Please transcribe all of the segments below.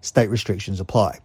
State restrictions apply.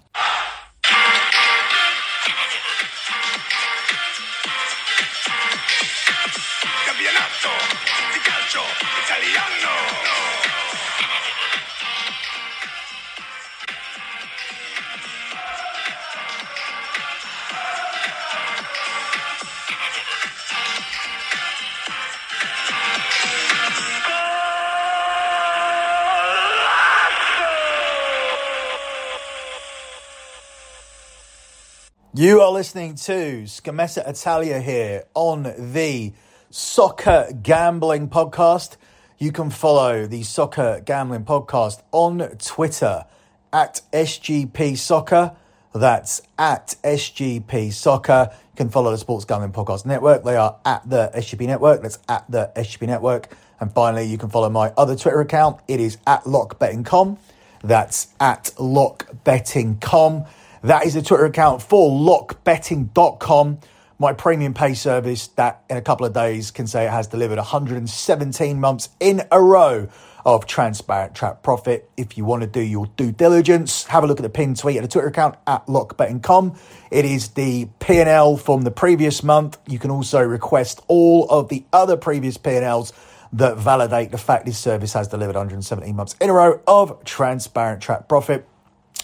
You are listening to Scommessa Italia here on the Soccer Gambling Podcast. You can follow the Soccer Gambling Podcast on Twitter at SGP Soccer. That's at SGP Soccer. You can follow the Sports Gambling Podcast Network. They are at the SGP Network. That's at the SGP Network. And finally, you can follow my other Twitter account. It is at LockBettingCom. That's at LockBettingCom. That is the Twitter account for lockbetting.com, my premium pay service that in a couple of days can say it has delivered 117 months in a row of transparent trap profit. If you want to do your due diligence, have a look at the pinned tweet at the Twitter account at lockbetting.com. It is the P&L from the previous month. You can also request all of the other previous P&Ls that validate the fact this service has delivered 117 months in a row of transparent trap profit.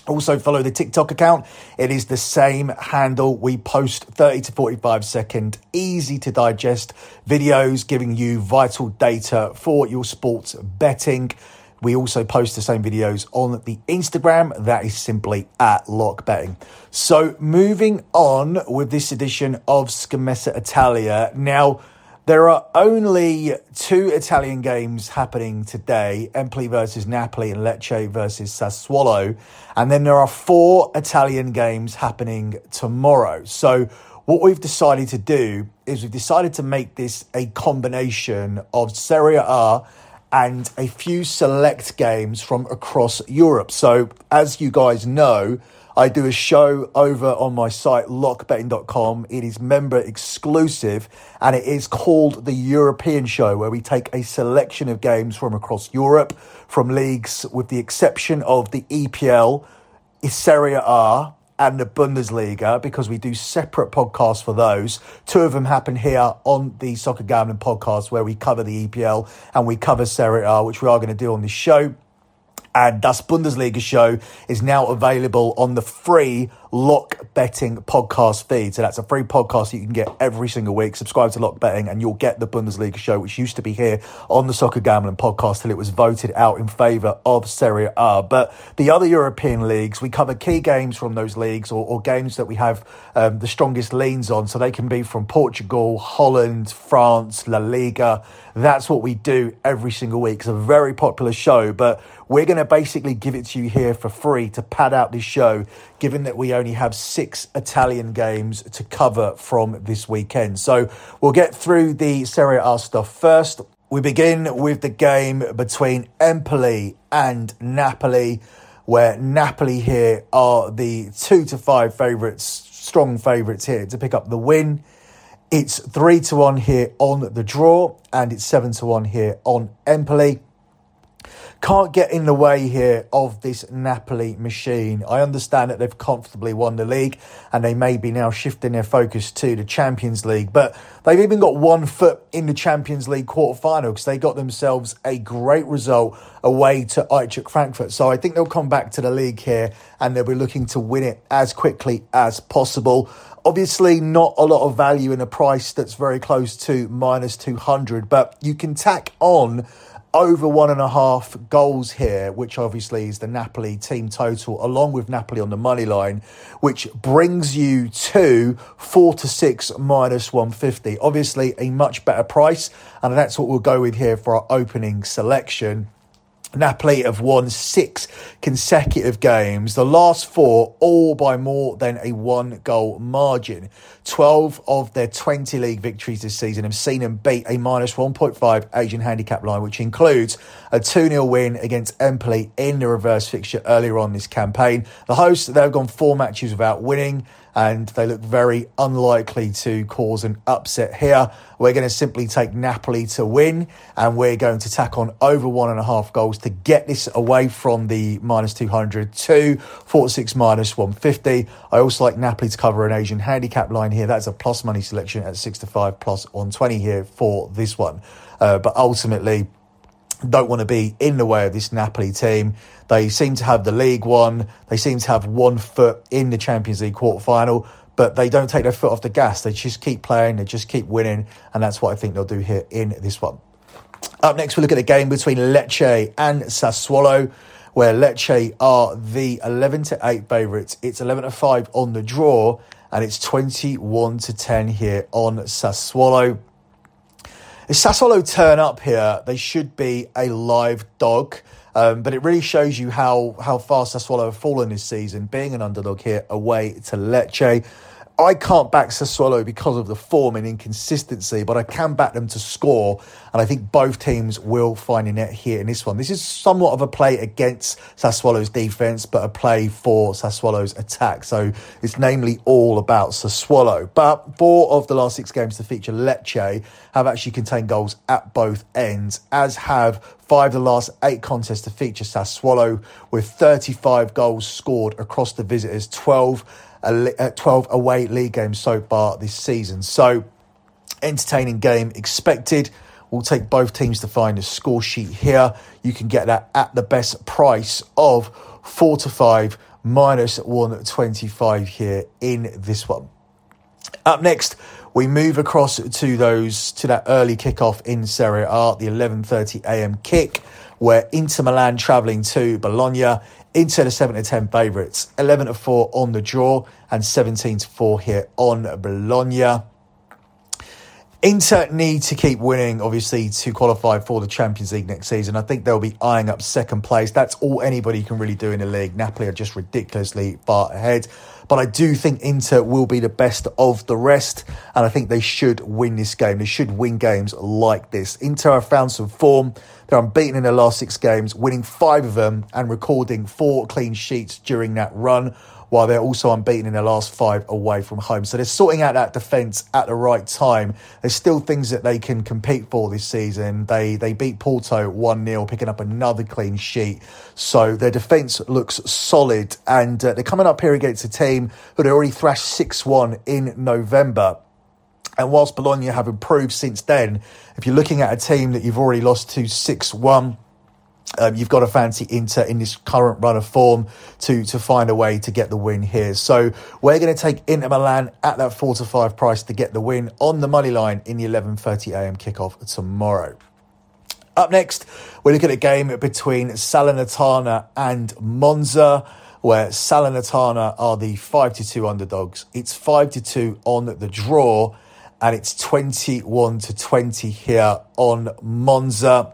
Also, follow the TikTok account. It is the same handle. We post 30 to 45 second, easy to digest videos giving you vital data for your sports betting. We also post the same videos on the Instagram. That is simply at Lock Betting. So, moving on with this edition of Scommessa Italia. Now, there are only two Italian games happening today Empoli versus Napoli and Lecce versus Sassuolo. And then there are four Italian games happening tomorrow. So, what we've decided to do is we've decided to make this a combination of Serie A and a few select games from across Europe. So, as you guys know, I do a show over on my site, lockbetting.com. It is member exclusive and it is called the European Show, where we take a selection of games from across Europe, from leagues with the exception of the EPL, Serie A, and the Bundesliga because we do separate podcasts for those. Two of them happen here on the Soccer Gambling podcast where we cover the EPL and we cover Serie A, which we are going to do on this show. And Das Bundesliga show is now available on the free Lock Betting podcast feed. So that's a free podcast you can get every single week. Subscribe to Lock Betting and you'll get the Bundesliga show, which used to be here on the Soccer Gambling podcast till it was voted out in favour of Serie A. But the other European leagues, we cover key games from those leagues or, or games that we have um, the strongest leans on. So they can be from Portugal, Holland, France, La Liga. That's what we do every single week. It's a very popular show, but we're going to basically give it to you here for free to pad out this show, given that we only have six Italian games to cover from this weekend. So we'll get through the Serie A stuff first. We begin with the game between Empoli and Napoli, where Napoli here are the two to five favourites, strong favourites here to pick up the win. It's three to one here on the draw, and it's seven to one here on Empoli can't get in the way here of this Napoli machine. I understand that they've comfortably won the league and they may be now shifting their focus to the Champions League, but they've even got one foot in the Champions League quarter final because they got themselves a great result away to Eintracht Frankfurt. So I think they'll come back to the league here and they'll be looking to win it as quickly as possible. Obviously, not a lot of value in a price that's very close to minus 200, but you can tack on over one and a half goals here, which obviously is the Napoli team total, along with Napoli on the money line, which brings you to four to six minus 150. Obviously, a much better price, and that's what we'll go with here for our opening selection. Napoli have won six consecutive games, the last four all by more than a one goal margin. 12 of their 20 league victories this season have seen them beat a minus 1.5 Asian handicap line, which includes a 2 0 win against Empoli in the reverse fixture earlier on this campaign. The hosts, they've gone four matches without winning and they look very unlikely to cause an upset here. We're going to simply take Napoli to win, and we're going to tack on over one and a half goals to get this away from the minus 200 to 46 minus 150. I also like Napoli to cover an Asian handicap line here. That's a plus money selection at 6 to 5 plus 120 here for this one. Uh, but ultimately, don't want to be in the way of this Napoli team. They seem to have the league one. They seem to have one foot in the Champions League quarter final, but they don't take their foot off the gas. They just keep playing. They just keep winning, and that's what I think they'll do here in this one. Up next, we look at the game between Lecce and Sassuolo, where Lecce are the 11 to 8 favourites. It's 11 to 5 on the draw, and it's 21 to 10 here on Sassuolo. If Sassuolo turn up here, they should be a live dog. Um, but it really shows you how how far Sassuolo have fallen this season, being an underdog here away to Lecce. I can't back Sassuolo because of the form and inconsistency, but I can back them to score. And I think both teams will find a net here in this one. This is somewhat of a play against Sassuolo's defence, but a play for Sassuolo's attack. So it's namely all about Sassuolo. But four of the last six games to feature Lecce have actually contained goals at both ends, as have five of the last eight contests to feature Sassuolo, with 35 goals scored across the visitors, 12 uh, 12 away league games so far this season. So, entertaining game expected. We'll take both teams to find a score sheet here. You can get that at the best price of 4 to 5 minus 125 here in this one. Up next, we move across to those to that early kickoff in Serie A, the 11:30 a.m. kick, where Inter Milan travelling to Bologna Inter the 7 to 10 favourites, 11 to 4 on the draw and 17 to 4 here on Bologna. Inter need to keep winning, obviously, to qualify for the Champions League next season. I think they'll be eyeing up second place. That's all anybody can really do in the league. Napoli are just ridiculously far ahead. But I do think Inter will be the best of the rest. And I think they should win this game. They should win games like this. Inter have found some form. They're unbeaten in their last six games, winning five of them and recording four clean sheets during that run, while they're also unbeaten in their last five away from home. So they're sorting out that defence at the right time. There's still things that they can compete for this season. They they beat Porto 1 0, picking up another clean sheet. So their defence looks solid, and uh, they're coming up here against a team who they already thrashed 6 1 in November. And whilst Bologna have improved since then, if you're looking at a team that you've already lost to 6 1, um, you've got to fancy Inter in this current run of form to to find a way to get the win here. So we're going to take Inter Milan at that four to five price to get the win on the money line in the 11:30 a.m. kickoff tomorrow. Up next, we're looking at a game between Salernitana and Monza, where Salernitana are the five to two underdogs. It's five to two on the draw and it's 21 to 20 here on Monza.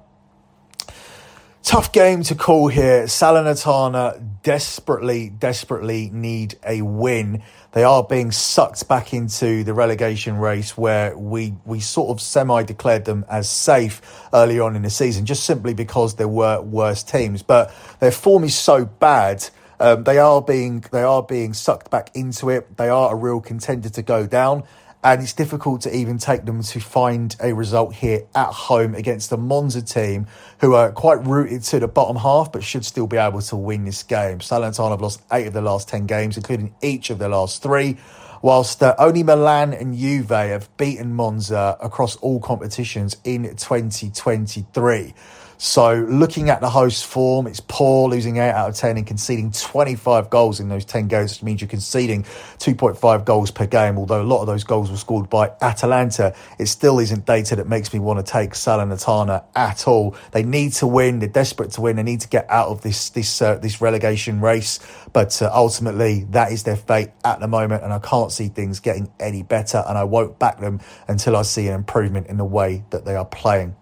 Tough game to call here. Salernitana desperately, desperately need a win. They are being sucked back into the relegation race where we, we sort of semi declared them as safe early on in the season, just simply because there were worse teams. But their form is so bad. Um, they are being they are being sucked back into it. They are a real contender to go down and it's difficult to even take them to find a result here at home against the Monza team, who are quite rooted to the bottom half, but should still be able to win this game. Salernitana have lost eight of their last 10 games, including each of their last three, whilst uh, only Milan and Juve have beaten Monza across all competitions in 2023. So looking at the host form, it's poor, losing 8 out of 10 and conceding 25 goals in those 10 games, which means you're conceding 2.5 goals per game. Although a lot of those goals were scored by Atalanta, it still isn't data that makes me want to take Salernitana at all. They need to win. They're desperate to win. They need to get out of this this uh, this relegation race. But uh, ultimately, that is their fate at the moment, and I can't see things getting any better. And I won't back them until I see an improvement in the way that they are playing.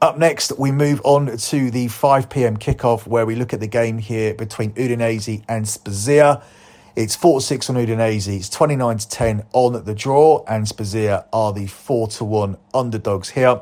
Up next, we move on to the 5 pm kickoff where we look at the game here between Udinese and Spezia. It's 4 6 on Udinese, it's 29 to 10 on the draw, and Spezia are the 4 to 1 underdogs here.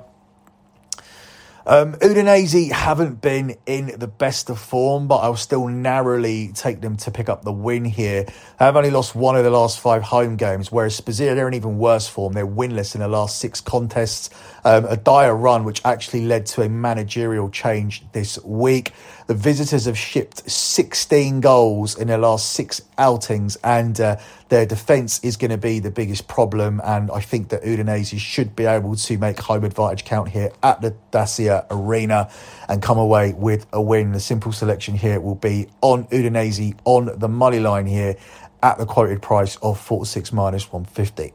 Um, Udinese haven't been in the best of form, but I'll still narrowly take them to pick up the win here. They've only lost one of the last five home games, whereas Spezia, they're in even worse form. They're winless in the last six contests. Um, a dire run, which actually led to a managerial change this week. The visitors have shipped 16 goals in their last six outings, and uh, their defence is going to be the biggest problem. And I think that Udinese should be able to make home advantage count here at the Dacia Arena and come away with a win. The simple selection here will be on Udinese on the money line here at the quoted price of 46 minus 150.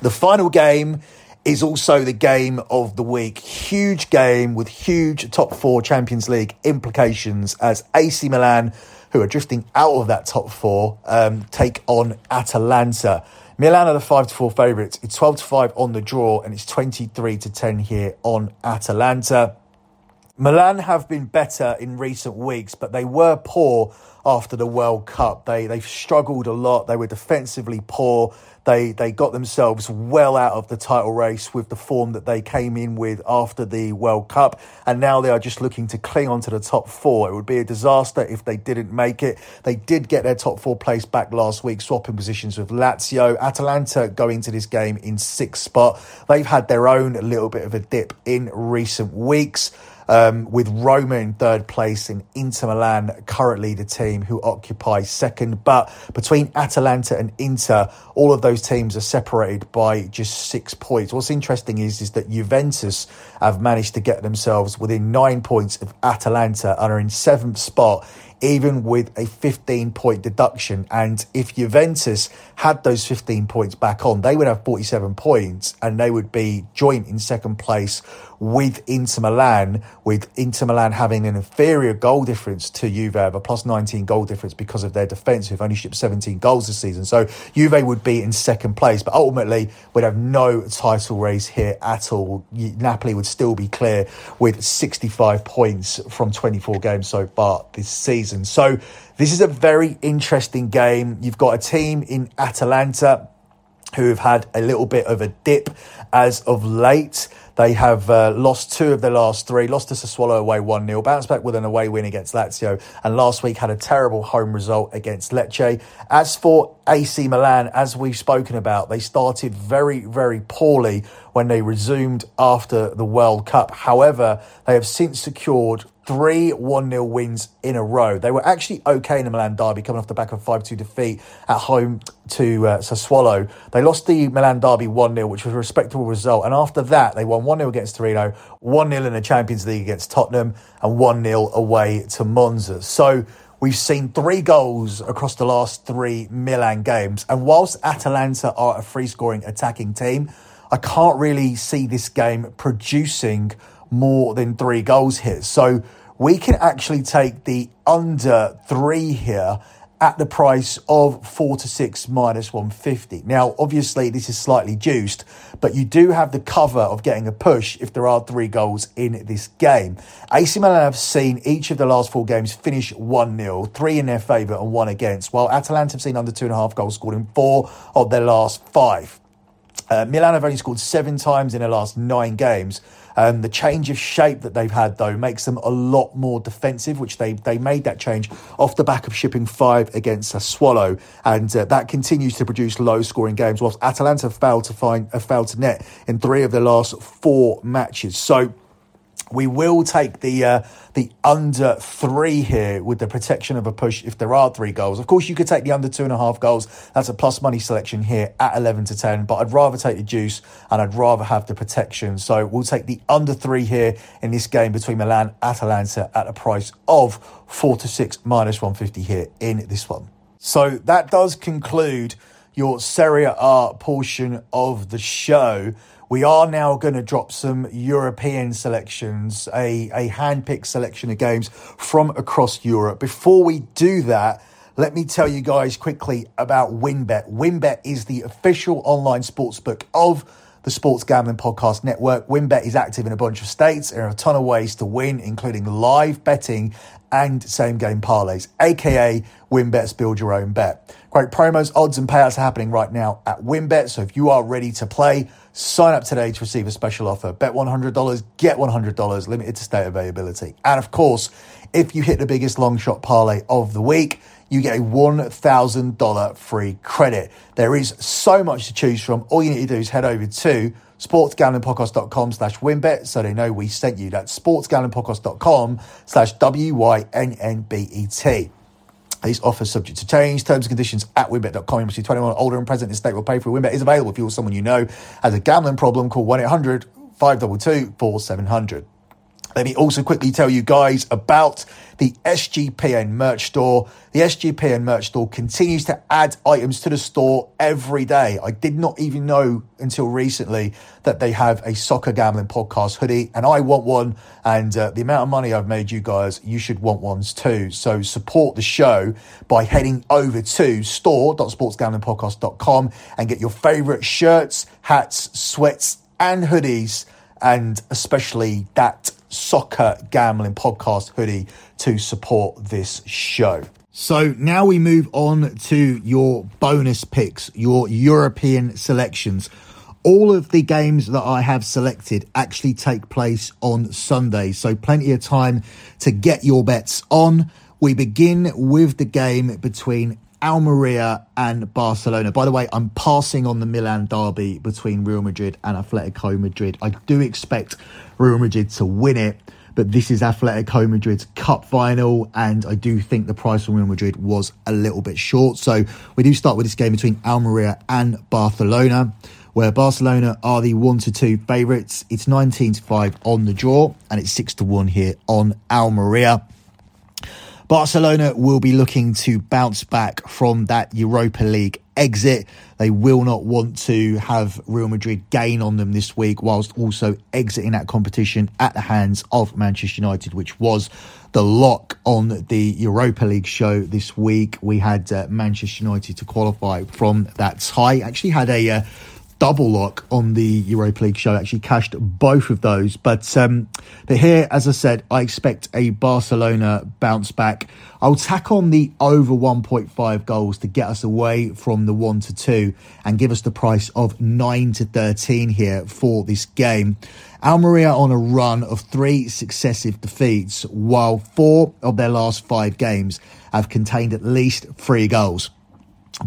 The final game is also the game of the week. Huge game with huge top four Champions League implications as AC Milan, who are drifting out of that top four, um, take on Atalanta. Milan are the 5 to 4 favourites. It's 12 to 5 on the draw and it's 23 to 10 here on Atalanta. Milan have been better in recent weeks, but they were poor after the World Cup. They they've struggled a lot. They were defensively poor. They they got themselves well out of the title race with the form that they came in with after the World Cup, and now they are just looking to cling on to the top four. It would be a disaster if they didn't make it. They did get their top four place back last week, swapping positions with Lazio. Atalanta going to this game in sixth spot. They've had their own little bit of a dip in recent weeks um, with Roma in third place and Inter Milan currently the team who occupy second. But between Atalanta and Inter, all of those teams are separated by just six points. What's interesting is, is that Juventus have managed to get themselves within nine points of Atalanta and are in seventh spot even with a 15 point deduction. And if Juventus had those 15 points back on, they would have 47 points and they would be joint in second place with Inter Milan, with Inter Milan having an inferior goal difference to Juve, a plus 19 goal difference because of their defence, who've only shipped 17 goals this season. So Juve would be in second place, but ultimately would have no title race here at all. Napoli would still be clear with 65 points from 24 games so far this season. So this is a very interesting game. You've got a team in Atalanta who have had a little bit of a dip as of late. They have uh, lost two of their last three, lost to Sassuolo away 1 0, bounced back with an away win against Lazio, and last week had a terrible home result against Lecce. As for AC Milan, as we've spoken about, they started very, very poorly when they resumed after the World Cup. However, they have since secured three 1 0 wins in a row. They were actually okay in the Milan derby, coming off the back of 5 2 defeat at home to uh, Sassuolo. They lost the Milan derby 1 0, which was a respectable result. And after that, they won 1 0 against Torino, 1 0 in the Champions League against Tottenham, and 1 0 away to Monza. So We've seen three goals across the last three Milan games. And whilst Atalanta are a free scoring attacking team, I can't really see this game producing more than three goals here. So we can actually take the under three here at the price of four to six minus 150. Now, obviously, this is slightly juiced, but you do have the cover of getting a push if there are three goals in this game. AC Milan have seen each of the last four games finish 1 0, three in their favour and one against, while Atalanta have seen under two and a half goals scored in four of their last five. Uh, Milan have only scored seven times in their last nine games. Um, the change of shape that they've had, though, makes them a lot more defensive, which they, they made that change off the back of shipping five against Sassuolo. And uh, that continues to produce low scoring games, whilst Atalanta failed to find, uh, failed to net in three of their last four matches. So, we will take the uh, the under three here with the protection of a push if there are three goals. Of course, you could take the under two and a half goals. That's a plus money selection here at 11 to 10, but I'd rather take the juice and I'd rather have the protection. So we'll take the under three here in this game between Milan Atalanta at a price of four to six minus 150 here in this one. So that does conclude your Serie A portion of the show. We are now going to drop some European selections, a, a hand-picked selection of games from across Europe. Before we do that, let me tell you guys quickly about WynnBET. WynnBET is the official online sportsbook of the Sports Gambling Podcast Network. WynnBET is active in a bunch of states. There are a ton of ways to win, including live betting and same game parlays, aka WynnBET's Build Your Own Bet. Great promos, odds, and payouts are happening right now at WynnBET. So if you are ready to play, sign up today to receive a special offer. Bet $100, get $100, limited to state availability. And of course, if you hit the biggest long shot parlay of the week, you get a $1,000 free credit. There is so much to choose from. All you need to do is head over to sportsgamblingpodcast.com slash wynnbet so they know we sent you. That's sportsgamblingpodcast.com slash W-Y-N-N-B-E-T. These offers subject to change. Terms and conditions at wynnbet.com. You must be 21 older and present in the state will pay for WynnBET is available if you're someone you know has a gambling problem. Call 1-800-522-4700. Let me also quickly tell you guys about the SGPN merch store. The SGPN merch store continues to add items to the store every day. I did not even know until recently that they have a soccer gambling podcast hoodie, and I want one. And uh, the amount of money I've made you guys, you should want ones too. So support the show by heading over to store.sportsgamblingpodcast.com and get your favorite shirts, hats, sweats, and hoodies, and especially that soccer gambling podcast hoodie to support this show. So now we move on to your bonus picks, your European selections. All of the games that I have selected actually take place on Sunday, so plenty of time to get your bets on. We begin with the game between Almeria and Barcelona. By the way, I'm passing on the Milan derby between Real Madrid and Atletico Madrid. I do expect Real Madrid to win it, but this is Atletico Madrid's cup final, and I do think the price on Real Madrid was a little bit short. So we do start with this game between Almeria and Barcelona. Where Barcelona are the one to two favourites. It's 19 to 5 on the draw, and it's 6 to 1 here on Almeria. Barcelona will be looking to bounce back from that Europa League exit. They will not want to have Real Madrid gain on them this week, whilst also exiting that competition at the hands of Manchester United, which was the lock on the Europa League show this week. We had uh, Manchester United to qualify from that tie. Actually, had a uh, double lock on the Europa League show. Actually, cashed both of those. But um, but here, as I said, I expect a Barcelona bounce back. I'll tack on the over 1.5 goals to get us away from the one to two and give us the price of nine to 13 here for this game. Almeria on a run of three successive defeats, while four of their last five games have contained at least three goals.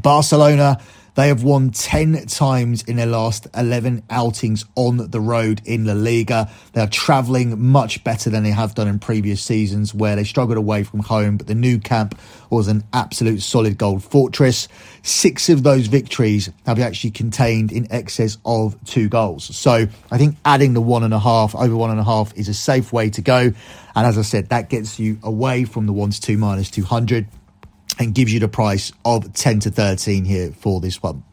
Barcelona they have won 10 times in their last 11 outings on the road in La Liga. They are travelling much better than they have done in previous seasons where they struggled away from home, but the Nou Camp was an absolute solid gold fortress. Six of those victories have actually contained in excess of two goals. So I think adding the one and a half, over one and a half, is a safe way to go. And as I said, that gets you away from the one to two minus 200 and gives you the price of 10 to 13 here for this one.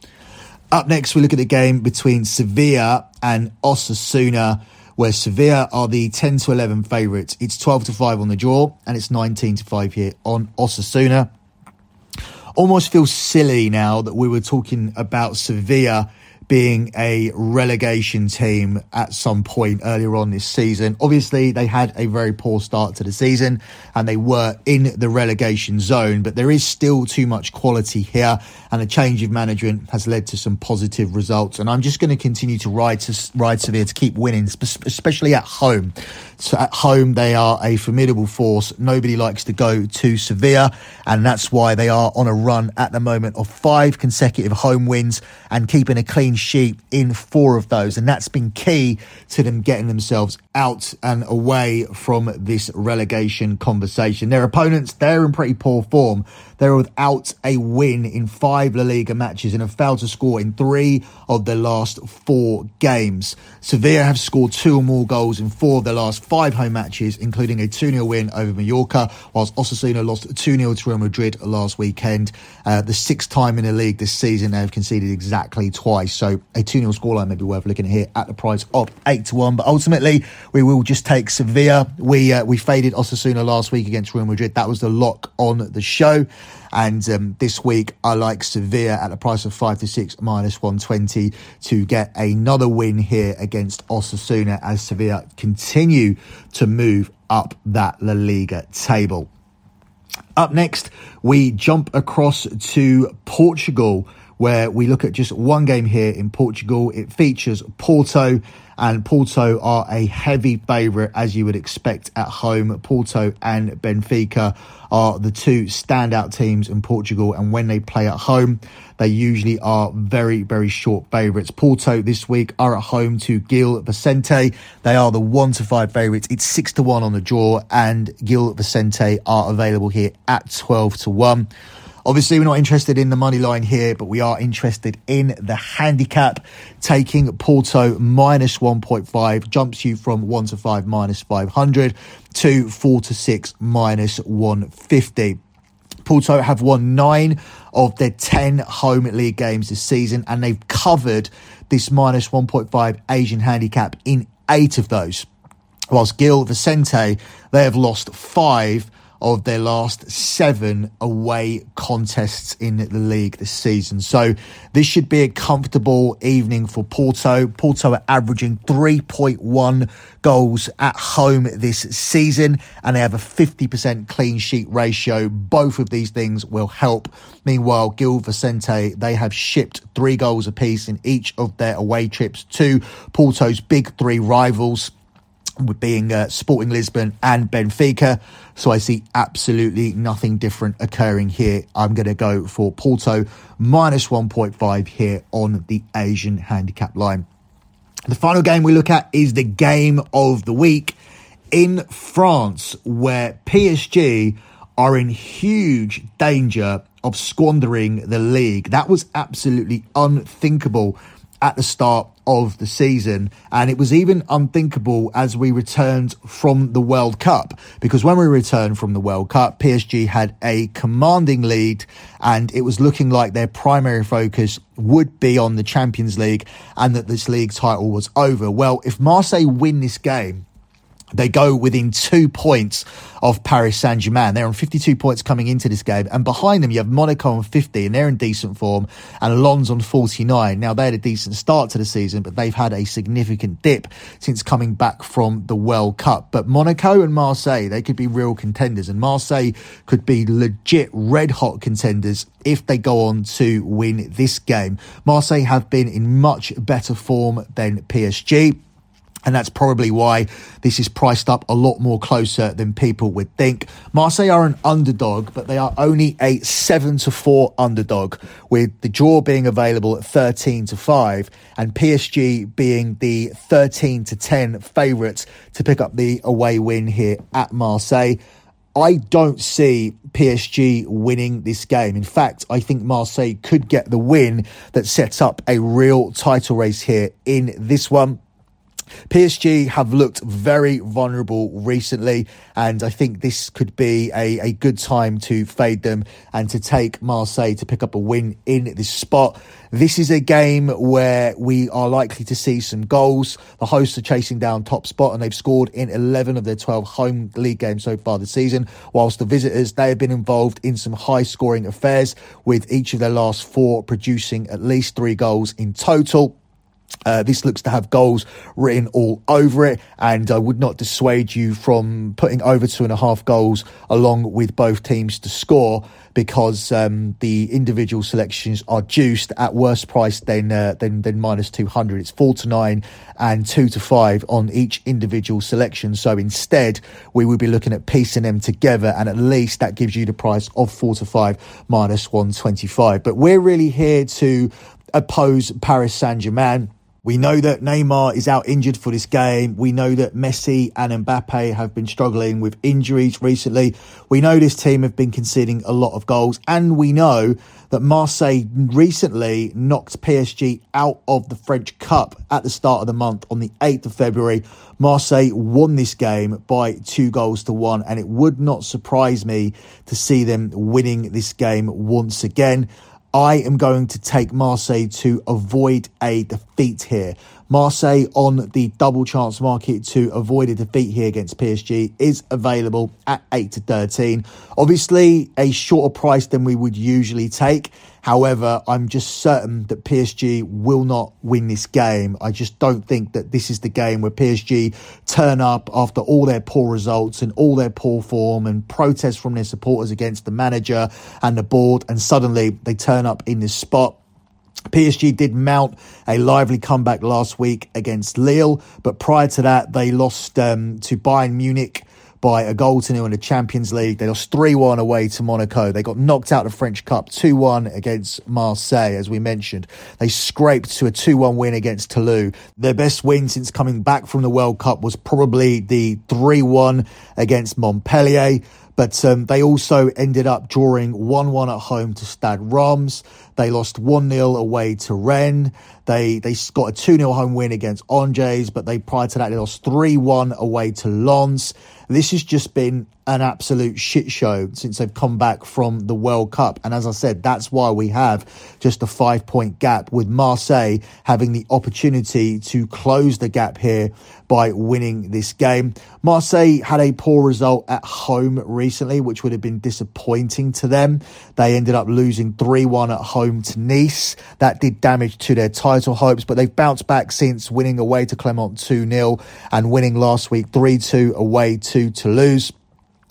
Up next, we look at the game between Sevilla and Osasuna, where Sevilla are the 10 to 11 favourites. It's 12 to 5 on the draw, and it's 19 to 5 here on Osasuna. Almost feels silly now that we were talking about Sevilla being a relegation team at some point earlier on this season. Obviously, they had a very poor start to the season and they were in the relegation zone, but there is still too much quality here and a change of management has led to some positive results. And I'm just going to continue to ride to ride Sevilla to keep winning, especially at home. So at home, they are a formidable force. Nobody likes to go to Sevilla, and that's why they are on a run at the moment of five consecutive home wins and keeping a clean sheet in four of those. And that's been key to them getting themselves out and away from this relegation conversation. Their opponents, they're in pretty poor form. They're without a win in five La Liga matches and have failed to score in three of their last four games. Sevilla have scored two or more goals in four of their last five home matches, including a 2 0 win over Mallorca, whilst Osasuna lost 2 0 to Real Madrid last weekend. Uh, the sixth time in the league this season, they have conceded exactly twice. So a 2 0 scoreline may be worth looking at here at the price of 8 to 1. But ultimately, we will just take Sevilla. We, uh, we faded Osasuna last week against Real Madrid. That was the lock on the show. And um, this week, I like Sevilla at the price of 5 to 6 minus 120 to get another win here against Osasuna as Sevilla continue to move up that La Liga table. Up next, we jump across to Portugal, where we look at just one game here in Portugal. It features Porto, and Porto are a heavy favourite, as you would expect at home. Porto and Benfica are the two standout teams in Portugal, and when they play at home, they usually are very, very short favourites. Porto this week are at home to Gil Vicente. They are the one to five favourites. It's six to one on the draw, and Gil Vicente are available here at 12 to one. Obviously, we're not interested in the money line here, but we are interested in the handicap. Taking Porto minus 1.5 jumps you from 1 to 5 minus 500 to 4 to 6 minus 150. Porto have won nine of their 10 home league games this season, and they've covered this minus 1.5 Asian handicap in eight of those. Whilst Gil Vicente, they have lost five of their last seven away contests in the league this season. So this should be a comfortable evening for Porto. Porto are averaging 3.1 goals at home this season and they have a 50% clean sheet ratio. Both of these things will help. Meanwhile, Gil Vicente, they have shipped three goals apiece in each of their away trips to Porto's big three rivals being uh, Sporting Lisbon and Benfica. So I see absolutely nothing different occurring here. I'm going to go for Porto minus 1.5 here on the Asian handicap line. The final game we look at is the game of the week in France, where PSG are in huge danger of squandering the league. That was absolutely unthinkable at the start of the season. And it was even unthinkable as we returned from the World Cup, because when we returned from the World Cup, PSG had a commanding lead and it was looking like their primary focus would be on the Champions League and that this league title was over. Well, if Marseille win this game, they go within two points of Paris Saint Germain. They're on 52 points coming into this game. And behind them, you have Monaco on 50, and they're in decent form, and Lens on 49. Now, they had a decent start to the season, but they've had a significant dip since coming back from the World Cup. But Monaco and Marseille, they could be real contenders, and Marseille could be legit red hot contenders if they go on to win this game. Marseille have been in much better form than PSG. And that's probably why this is priced up a lot more closer than people would think. Marseille are an underdog, but they are only a seven to four underdog, with the draw being available at 13 to five and PSG being the 13 to 10 favourites to pick up the away win here at Marseille. I don't see PSG winning this game. In fact, I think Marseille could get the win that sets up a real title race here in this one. PSG have looked very vulnerable recently, and I think this could be a, a good time to fade them and to take Marseille to pick up a win in this spot. This is a game where we are likely to see some goals. The hosts are chasing down top spot and they've scored in 11 of their 12 home league games so far this season, whilst the visitors, they have been involved in some high scoring affairs with each of their last four producing at least three goals in total. Uh, this looks to have goals written all over it, and I would not dissuade you from putting over two and a half goals along with both teams to score because um, the individual selections are juiced at worse price than uh, than than minus two hundred. It's four to nine and two to five on each individual selection. So instead, we would be looking at piecing them together, and at least that gives you the price of four to five minus one twenty five. But we're really here to oppose Paris Saint Germain we know that Neymar is out injured for this game. We know that Messi and Mbappe have been struggling with injuries recently. We know this team have been conceding a lot of goals. And we know that Marseille recently knocked PSG out of the French Cup at the start of the month on the 8th of February. Marseille won this game by two goals to one. And it would not surprise me to see them winning this game once again. I am going to take Marseille to avoid a defeat here. Marseille on the double chance market to avoid a defeat here against PSG is available at 8 to 13. Obviously, a shorter price than we would usually take. However, I'm just certain that PSG will not win this game. I just don't think that this is the game where PSG turn up after all their poor results and all their poor form and protests from their supporters against the manager and the board, and suddenly they turn up in this spot. PSG did mount a lively comeback last week against Lille, but prior to that, they lost um, to Bayern Munich by a goal to nil in the Champions League. They lost 3 1 away to Monaco. They got knocked out of the French Cup 2 1 against Marseille, as we mentioned. They scraped to a 2 1 win against Toulouse. Their best win since coming back from the World Cup was probably the 3 1 against Montpellier. But um, they also ended up drawing 1 1 at home to Stade Reims. They lost 1 0 away to Rennes. They they got a 2 0 home win against Angers, but they prior to that they lost 3 1 away to Lens. This has just been an absolute shit show since they've come back from the World Cup. And as I said, that's why we have just a five point gap with Marseille having the opportunity to close the gap here by winning this game. Marseille had a poor result at home recently, which would have been disappointing to them. They ended up losing 3 1 at home to Nice. That did damage to their title hopes, but they've bounced back since winning away to Clermont 2 0 and winning last week 3 2 away to Toulouse.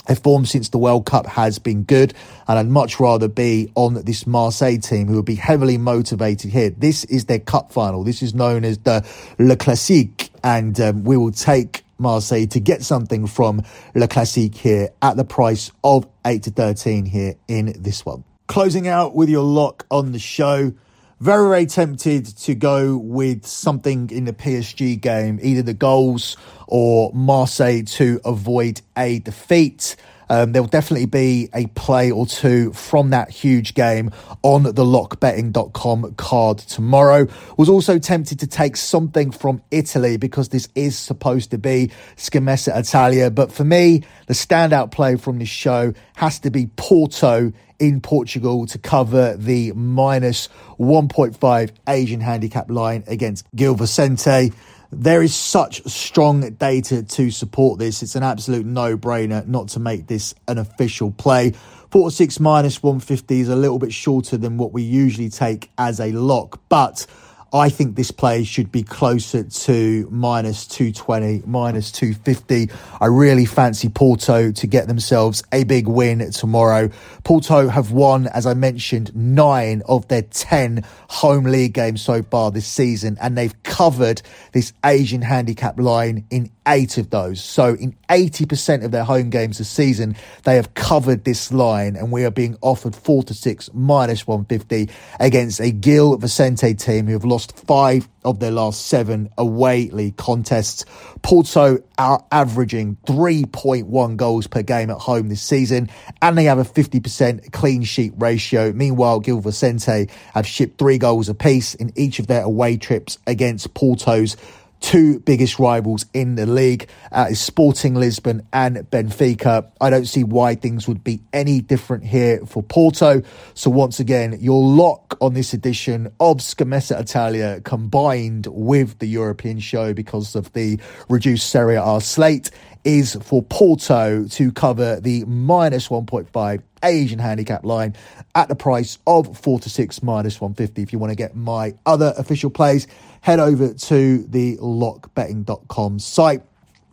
Their form since the World Cup has been good, and I'd much rather be on this Marseille team who will be heavily motivated here. This is their cup final. This is known as the Le Classique, and um, we will take Marseille to get something from Le Classique here at the price of 8 to 13 here in this one. Closing out with your lock on the show. Very, very tempted to go with something in the PSG game, either the goals or Marseille to avoid a defeat. Um, there'll definitely be a play or two from that huge game on the lockbetting.com card tomorrow. Was also tempted to take something from Italy because this is supposed to be Scommessa Italia. But for me, the standout play from this show has to be Porto in Portugal to cover the minus 1.5 Asian handicap line against Gil Vicente. There is such strong data to support this. It's an absolute no brainer not to make this an official play. 46 minus 150 is a little bit shorter than what we usually take as a lock, but I think this play should be closer to minus 220, minus 250. I really fancy Porto to get themselves a big win tomorrow. Porto have won, as I mentioned, nine of their 10 home league games so far this season, and they've covered this Asian handicap line in eight of those. So in 80% of their home games this season, they have covered this line and we are being offered four to six minus 150 against a Gil Vicente team who have lost five of their last seven away league contests. Porto are averaging 3.1 goals per game at home this season, and they have a 50% clean sheet ratio. Meanwhile, Gil Vicente have shipped three goals apiece in each of their away trips against Porto's two biggest rivals in the league uh, is Sporting Lisbon and Benfica. I don't see why things would be any different here for Porto. So once again, your lock on this edition of Scommessa Italia combined with the European show because of the reduced Serie A slate is for Porto to cover the minus 1.5 Asian handicap line at the price of 4 to 6 minus 150. If you want to get my other official plays, head over to the lockbetting.com site.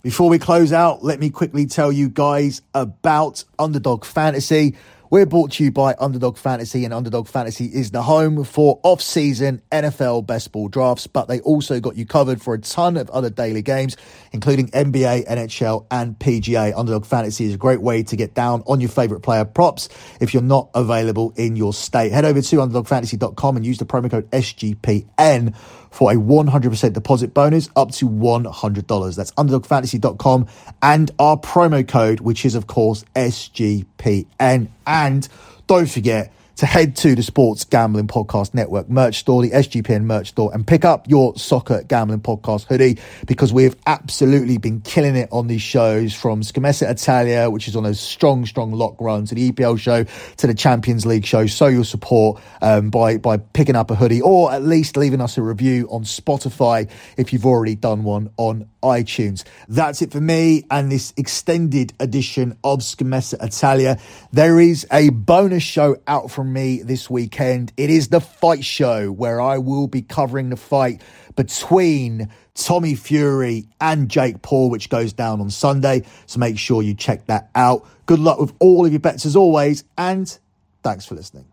Before we close out, let me quickly tell you guys about Underdog Fantasy. We're brought to you by Underdog Fantasy, and Underdog Fantasy is the home for off season NFL best ball drafts, but they also got you covered for a ton of other daily games, including NBA, NHL, and PGA. Underdog Fantasy is a great way to get down on your favorite player props if you're not available in your state. Head over to underdogfantasy.com and use the promo code SGPN for a 100% deposit bonus up to $100. That's underdogfantasy.com and our promo code, which is, of course, SGPN. And don't forget to head to the Sports Gambling Podcast Network merch store, the SGPN merch store, and pick up your Soccer Gambling Podcast hoodie because we've absolutely been killing it on these shows from Scommessa Italia, which is on a strong, strong lock run, to the EPL show, to the Champions League show. Show your support um, by, by picking up a hoodie or at least leaving us a review on Spotify if you've already done one on iTunes. That's it for me and this extended edition of Scommessa Italia. There is a bonus show out from me this weekend. It is the fight show where I will be covering the fight between Tommy Fury and Jake Paul, which goes down on Sunday. So make sure you check that out. Good luck with all of your bets as always, and thanks for listening.